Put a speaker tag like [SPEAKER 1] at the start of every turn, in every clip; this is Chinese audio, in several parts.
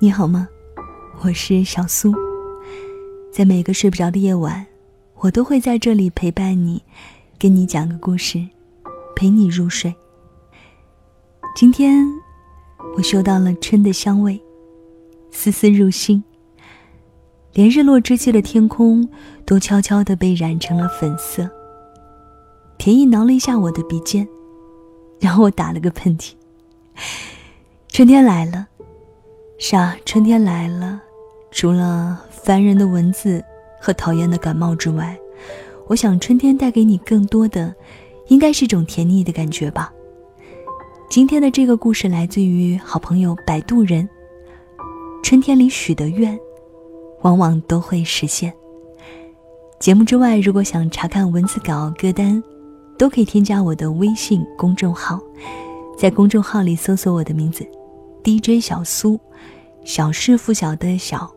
[SPEAKER 1] 你好吗？我是小苏，在每个睡不着的夜晚，我都会在这里陪伴你，跟你讲个故事，陪你入睡。今天我嗅到了春的香味，丝丝入心，连日落之际的天空都悄悄的被染成了粉色。田毅挠了一下我的鼻尖，然后我打了个喷嚏。春天来了，是啊，春天来了。除了烦人的蚊子和讨厌的感冒之外，我想春天带给你更多的，应该是一种甜腻的感觉吧。今天的这个故事来自于好朋友摆渡人。春天里许的愿，往往都会实现。节目之外，如果想查看文字稿歌单，都可以添加我的微信公众号，在公众号里搜索我的名字，DJ 小苏，小是拂晓的小，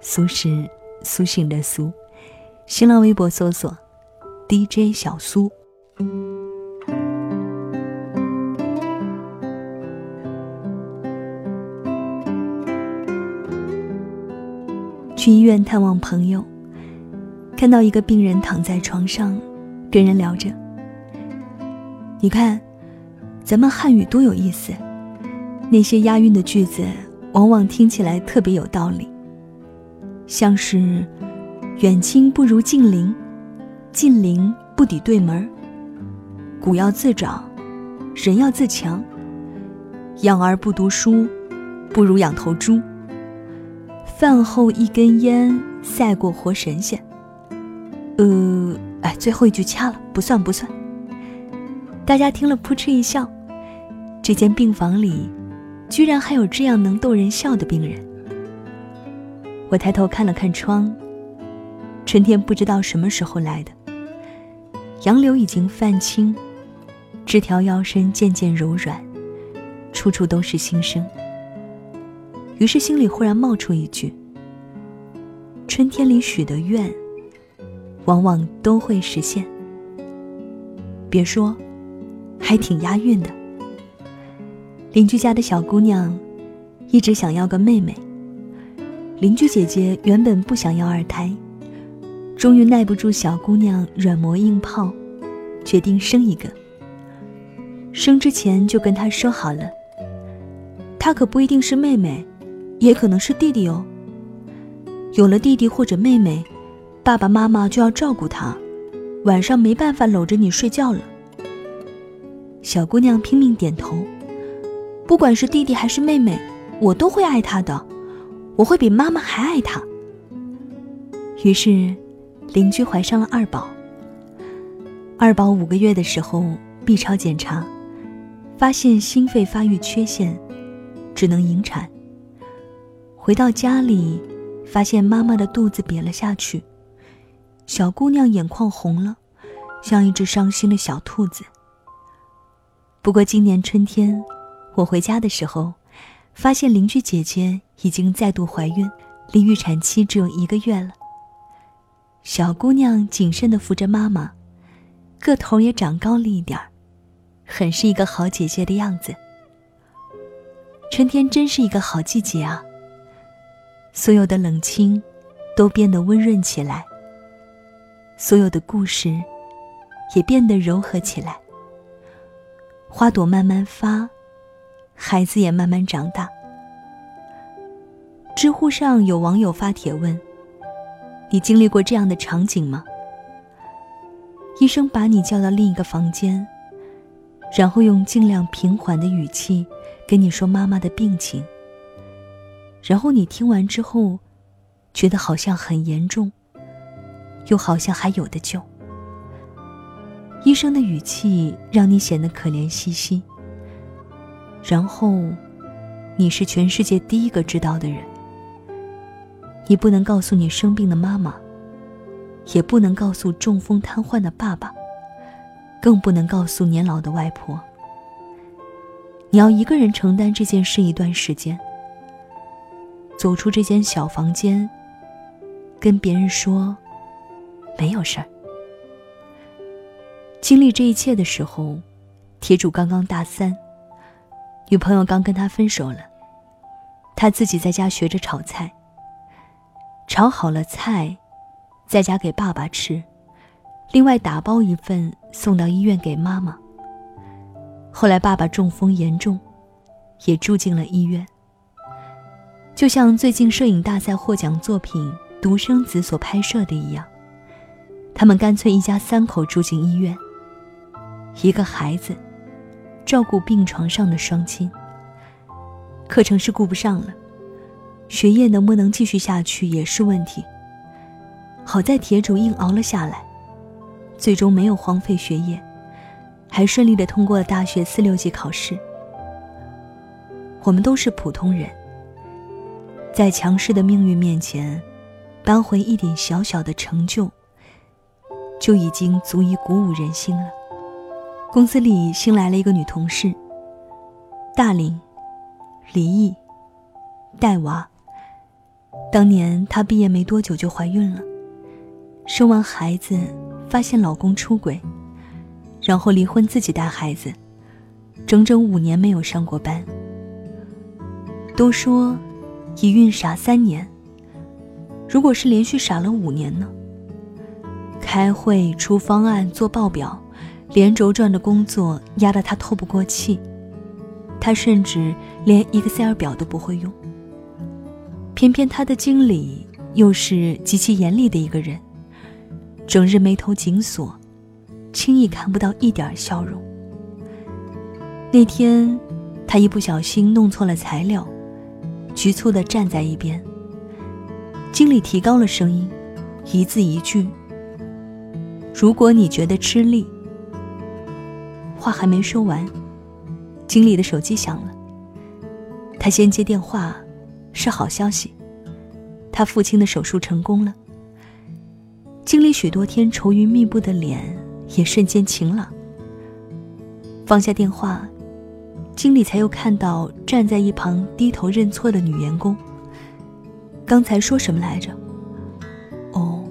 [SPEAKER 1] 苏是苏醒的苏。新浪微博搜索 DJ 小苏。去医院探望朋友，看到一个病人躺在床上，跟人聊着。你看，咱们汉语多有意思，那些押韵的句子往往听起来特别有道理。像是“远亲不如近邻，近邻不抵对门儿谷要自长，人要自强。养儿不读书，不如养头猪。饭后一根烟，赛过活神仙。”呃，哎，最后一句掐了，不算不算。大家听了扑哧一笑，这间病房里，居然还有这样能逗人笑的病人。我抬头看了看窗，春天不知道什么时候来的，杨柳已经泛青，枝条腰身渐渐柔软，处处都是新生。于是心里忽然冒出一句：春天里许的愿，往往都会实现。别说。还挺押韵的。邻居家的小姑娘一直想要个妹妹。邻居姐姐原本不想要二胎，终于耐不住小姑娘软磨硬泡，决定生一个。生之前就跟她说好了，她可不一定是妹妹，也可能是弟弟哦。有了弟弟或者妹妹，爸爸妈妈就要照顾她，晚上没办法搂着你睡觉了。小姑娘拼命点头，不管是弟弟还是妹妹，我都会爱他的，我会比妈妈还爱他。于是，邻居怀上了二宝。二宝五个月的时候，B 超检查，发现心肺发育缺陷，只能引产。回到家里，发现妈妈的肚子瘪了下去，小姑娘眼眶红了，像一只伤心的小兔子。不过今年春天，我回家的时候，发现邻居姐姐已经再度怀孕，离预产期只有一个月了。小姑娘谨慎地扶着妈妈，个头也长高了一点儿，很是一个好姐姐的样子。春天真是一个好季节啊！所有的冷清，都变得温润起来。所有的故事，也变得柔和起来。花朵慢慢发，孩子也慢慢长大。知乎上有网友发帖问：“你经历过这样的场景吗？”医生把你叫到另一个房间，然后用尽量平缓的语气跟你说妈妈的病情。然后你听完之后，觉得好像很严重，又好像还有的救。医生的语气让你显得可怜兮兮。然后，你是全世界第一个知道的人。你不能告诉你生病的妈妈，也不能告诉中风瘫痪的爸爸，更不能告诉年老的外婆。你要一个人承担这件事一段时间。走出这间小房间，跟别人说，没有事儿。经历这一切的时候，铁柱刚刚大三，女朋友刚跟他分手了，他自己在家学着炒菜。炒好了菜，在家给爸爸吃，另外打包一份送到医院给妈妈。后来爸爸中风严重，也住进了医院。就像最近摄影大赛获奖作品《独生子》所拍摄的一样，他们干脆一家三口住进医院。一个孩子，照顾病床上的双亲。课程是顾不上了，学业能不能继续下去也是问题。好在铁主硬熬了下来，最终没有荒废学业，还顺利的通过了大学四六级考试。我们都是普通人。在强势的命运面前，扳回一点小小的成就，就已经足以鼓舞人心了。公司里新来了一个女同事，大龄，离异，带娃。当年她毕业没多久就怀孕了，生完孩子发现老公出轨，然后离婚自己带孩子，整整五年没有上过班。都说。一孕傻三年，如果是连续傻了五年呢？开会、出方案、做报表，连轴转的工作压得他透不过气。他甚至连 Excel 表都不会用。偏偏他的经理又是极其严厉的一个人，整日眉头紧锁，轻易看不到一点笑容。那天，他一不小心弄错了材料。局促地站在一边。经理提高了声音，一字一句：“如果你觉得吃力。”话还没说完，经理的手机响了。他先接电话，是好消息，他父亲的手术成功了。经理许多天愁云密布的脸也瞬间晴朗。放下电话。经理才又看到站在一旁低头认错的女员工。刚才说什么来着？哦，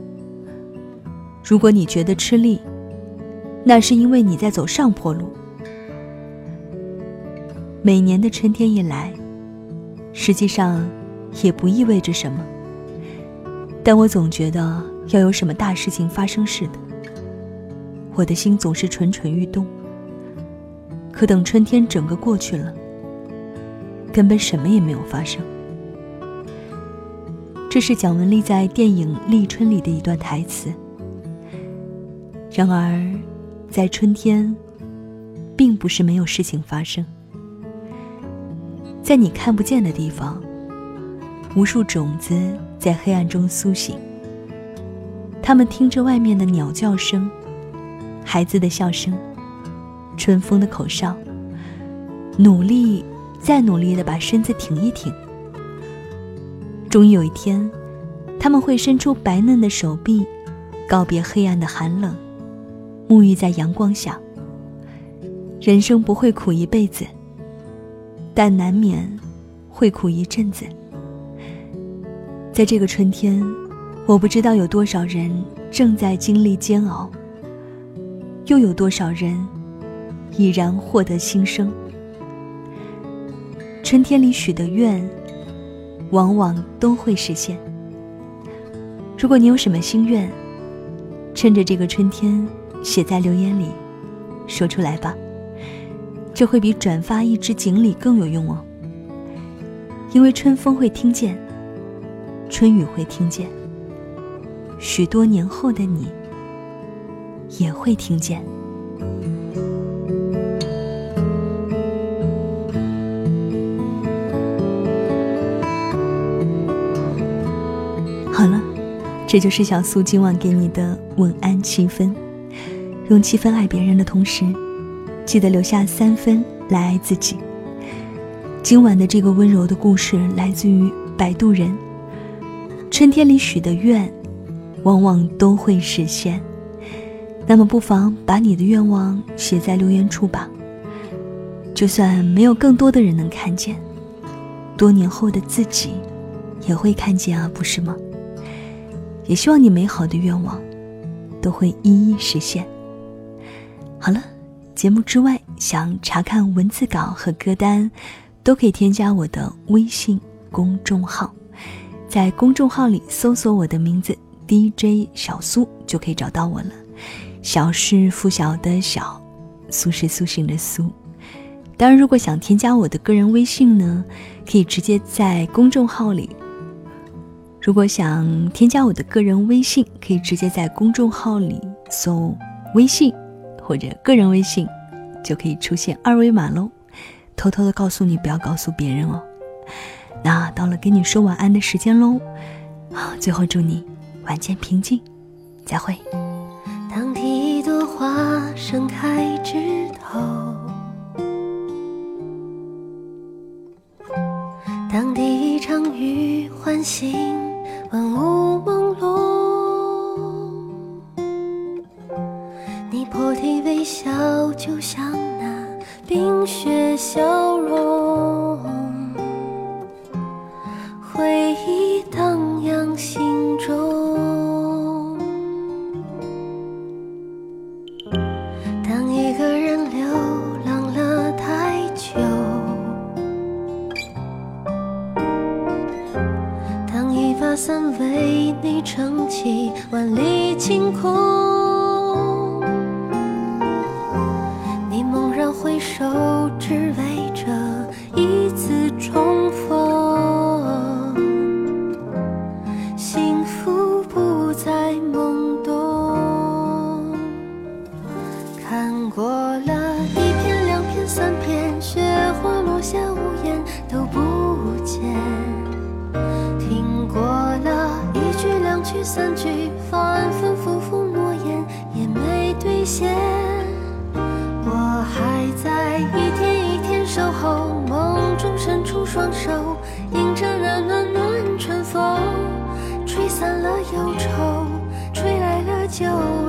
[SPEAKER 1] 如果你觉得吃力，那是因为你在走上坡路。每年的春天一来，实际上也不意味着什么，但我总觉得要有什么大事情发生似的，我的心总是蠢蠢欲动。可等春天整个过去了，根本什么也没有发生。这是蒋雯丽在电影《立春》里的一段台词。然而，在春天，并不是没有事情发生。在你看不见的地方，无数种子在黑暗中苏醒。他们听着外面的鸟叫声，孩子的笑声。春风的口哨，努力，再努力的把身子挺一挺。终于有一天，他们会伸出白嫩的手臂，告别黑暗的寒冷，沐浴在阳光下。人生不会苦一辈子，但难免会苦一阵子。在这个春天，我不知道有多少人正在经历煎熬，又有多少人。已然获得新生。春天里许的愿，往往都会实现。如果你有什么心愿，趁着这个春天写在留言里，说出来吧。这会比转发一支锦鲤更有用哦。因为春风会听见，春雨会听见，许多年后的你也会听见。好了，这就是小苏今晚给你的晚安七分。用七分爱别人的同时，记得留下三分来爱自己。今晚的这个温柔的故事来自于摆渡人。春天里许的愿，往往都会实现。那么，不妨把你的愿望写在留言处吧。就算没有更多的人能看见，多年后的自己也会看见啊，不是吗？也希望你美好的愿望都会一一实现。好了，节目之外想查看文字稿和歌单，都可以添加我的微信公众号，在公众号里搜索我的名字 DJ 小苏就可以找到我了。小是拂晓的小，苏是苏醒的苏。当然，如果想添加我的个人微信呢，可以直接在公众号里。如果想添加我的个人微信，可以直接在公众号里搜“微信”或者“个人微信”，就可以出现二维码喽。偷偷的告诉你，不要告诉别人哦。那到了跟你说晚安的时间喽，好，最后祝你晚间平静，再会。
[SPEAKER 2] 当第一朵花盛开枝头，当第一场雨唤醒万物伞为你撑起万里晴空，吹散了忧愁，吹来了酒。